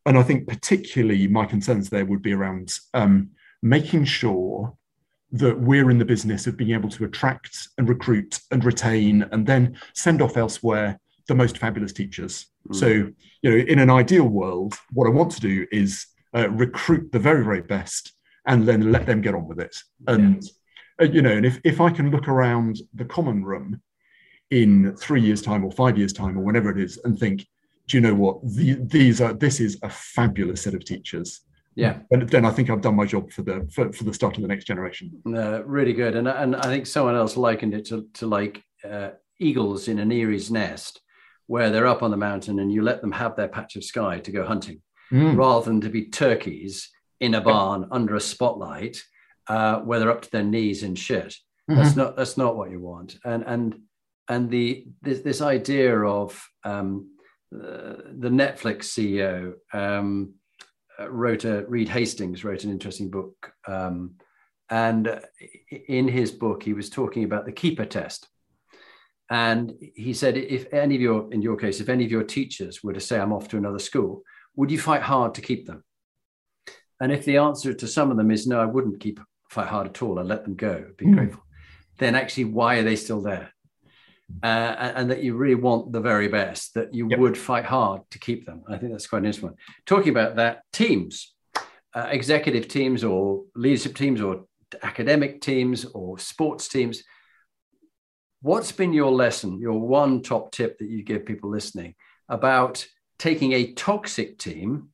and I think particularly my concerns there would be around um, making sure that we're in the business of being able to attract and recruit and retain and then send off elsewhere the most fabulous teachers. Mm. So, you know, in an ideal world, what I want to do is uh, recruit the very, very best and then let them get on with it. And yeah. uh, you know, and if if I can look around the common room in three years' time or five years' time or whenever it is, and think, do you know what? The, these are this is a fabulous set of teachers. Yeah, and then I think I've done my job for the for, for the start of the next generation. Uh, really good, and and I think someone else likened it to to like uh, eagles in an eyrie's nest, where they're up on the mountain and you let them have their patch of sky to go hunting, mm. rather than to be turkeys in a barn under a spotlight uh, where they're up to their knees in shit. Mm-hmm. That's not that's not what you want. And and and the this, this idea of um, uh, the Netflix CEO um, wrote a Reed Hastings wrote an interesting book, um, and in his book he was talking about the keeper test. And he said, if any of your, in your case, if any of your teachers were to say, I'm off to another school, would you fight hard to keep them? And if the answer to some of them is no, I wouldn't keep fight hard at all. I'd let them go, be mm. grateful. Then actually, why are they still there? Uh, and that you really want the very best, that you yep. would fight hard to keep them. I think that's quite an interesting one. Talking about that, teams, uh, executive teams or leadership teams or academic teams or sports teams. What's been your lesson, your one top tip that you give people listening about taking a toxic team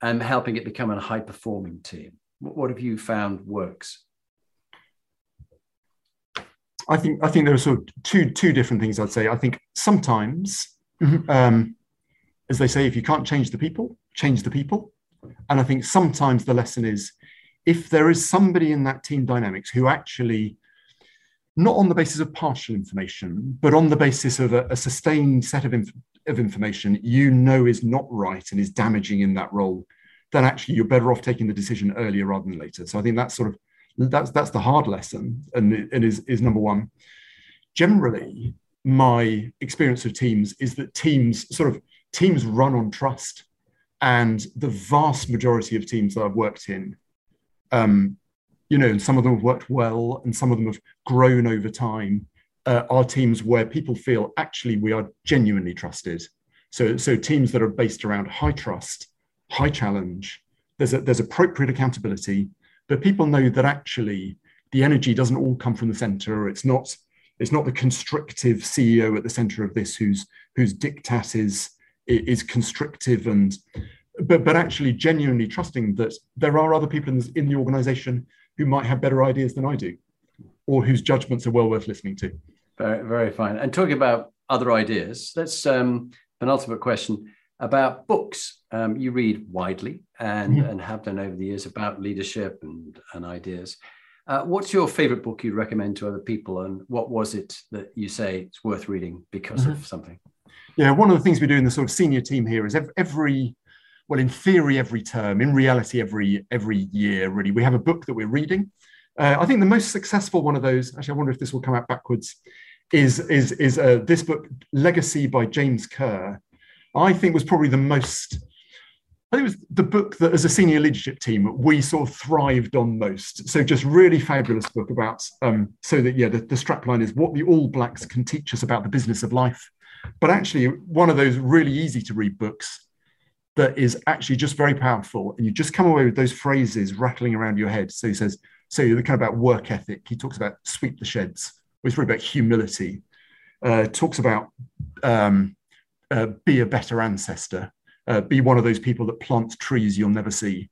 and helping it become a high performing team? What have you found works? I think I think there are sort of two two different things I'd say. I think sometimes, mm-hmm. um, as they say, if you can't change the people, change the people. And I think sometimes the lesson is if there is somebody in that team dynamics who actually, not on the basis of partial information, but on the basis of a, a sustained set of, inf- of information you know is not right and is damaging in that role, then actually you're better off taking the decision earlier rather than later. So I think that's sort of that's that's the hard lesson, and, and is is number one. Generally, my experience of teams is that teams sort of teams run on trust, and the vast majority of teams that I've worked in, um, you know, and some of them have worked well, and some of them have grown over time. Uh, are teams where people feel actually we are genuinely trusted. So, so teams that are based around high trust, high challenge. There's a, there's appropriate accountability but people know that actually the energy doesn't all come from the center. It's not it's not the constrictive CEO at the center of this whose whose diktat is is constrictive and but but actually genuinely trusting that there are other people in the, in the organization who might have better ideas than I do or whose judgments are well worth listening to. Very, very fine. And talking about other ideas, let's um, penultimate question about books. Um, you read widely and, and have done over the years about leadership and, and ideas. Uh, what's your favorite book you'd recommend to other people? And what was it that you say it's worth reading because mm-hmm. of something? Yeah, one of the things we do in the sort of senior team here is every, well, in theory, every term, in reality, every every year, really, we have a book that we're reading. Uh, I think the most successful one of those, actually, I wonder if this will come out backwards, is is is uh, this book, Legacy by James Kerr, I think was probably the most. I think it was the book that, as a senior leadership team, we sort of thrived on most. So, just really fabulous book about. Um, so that yeah, the, the strapline is what the All Blacks can teach us about the business of life. But actually, one of those really easy to read books that is actually just very powerful, and you just come away with those phrases rattling around your head. So he says, so the kind of about work ethic. He talks about sweep the sheds. It's really about humility. Uh, talks about um, uh, be a better ancestor, uh, be one of those people that plants trees you'll never see.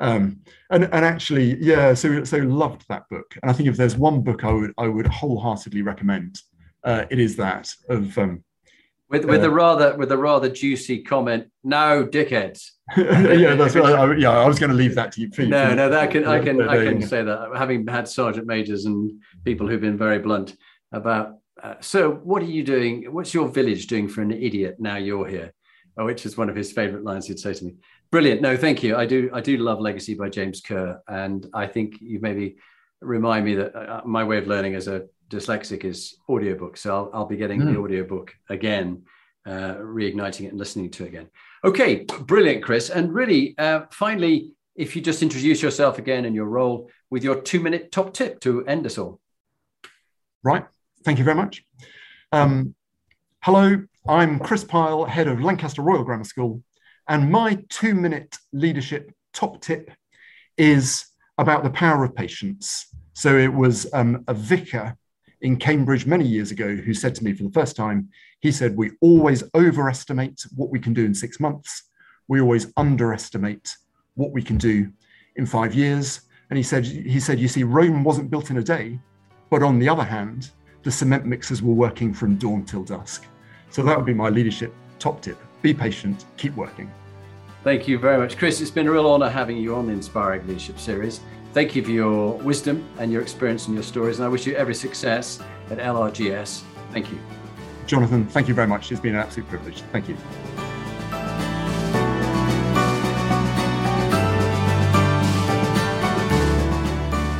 Um, and, and actually, yeah, so so loved that book. And I think if there's one book I would I would wholeheartedly recommend, uh, it is that of um, with with a uh, rather with a rather juicy comment. No, dickheads. [laughs] yeah, that's right. I, yeah, I was going to leave that to you. For, no, no, that can I can I can say that having had sergeant majors and people who've been very blunt about uh, so, what are you doing? What's your village doing for an idiot now you're here? Oh, which is one of his favorite lines he'd say to me. Brilliant. No, thank you. I do. I do love Legacy by James Kerr, and I think you maybe remind me that uh, my way of learning as a dyslexic is audiobook. So I'll, I'll be getting mm. the audiobook again, uh, reigniting it and listening to it again. Okay, brilliant, Chris. And really, uh, finally, if you just introduce yourself again and your role with your two minute top tip to end us all. Right. Thank you very much. Um, hello, I'm Chris Pyle, head of Lancaster Royal Grammar School, and my two minute leadership top tip is about the power of patience. So it was um, a vicar in Cambridge many years ago who said to me for the first time, he said, We always overestimate what we can do in six months, we always underestimate what we can do in five years. And he said, he said, you see, Rome wasn't built in a day, but on the other hand, the cement mixers were working from dawn till dusk. So that would be my leadership top tip. Be patient, keep working. Thank you very much, Chris. It's been a real honor having you on the Inspiring Leadership series. thank you for your wisdom and your experience and your stories. And I wish you every success at LRGS. Thank you. Jonathan, thank you very much. It's been an absolute privilege. Thank you.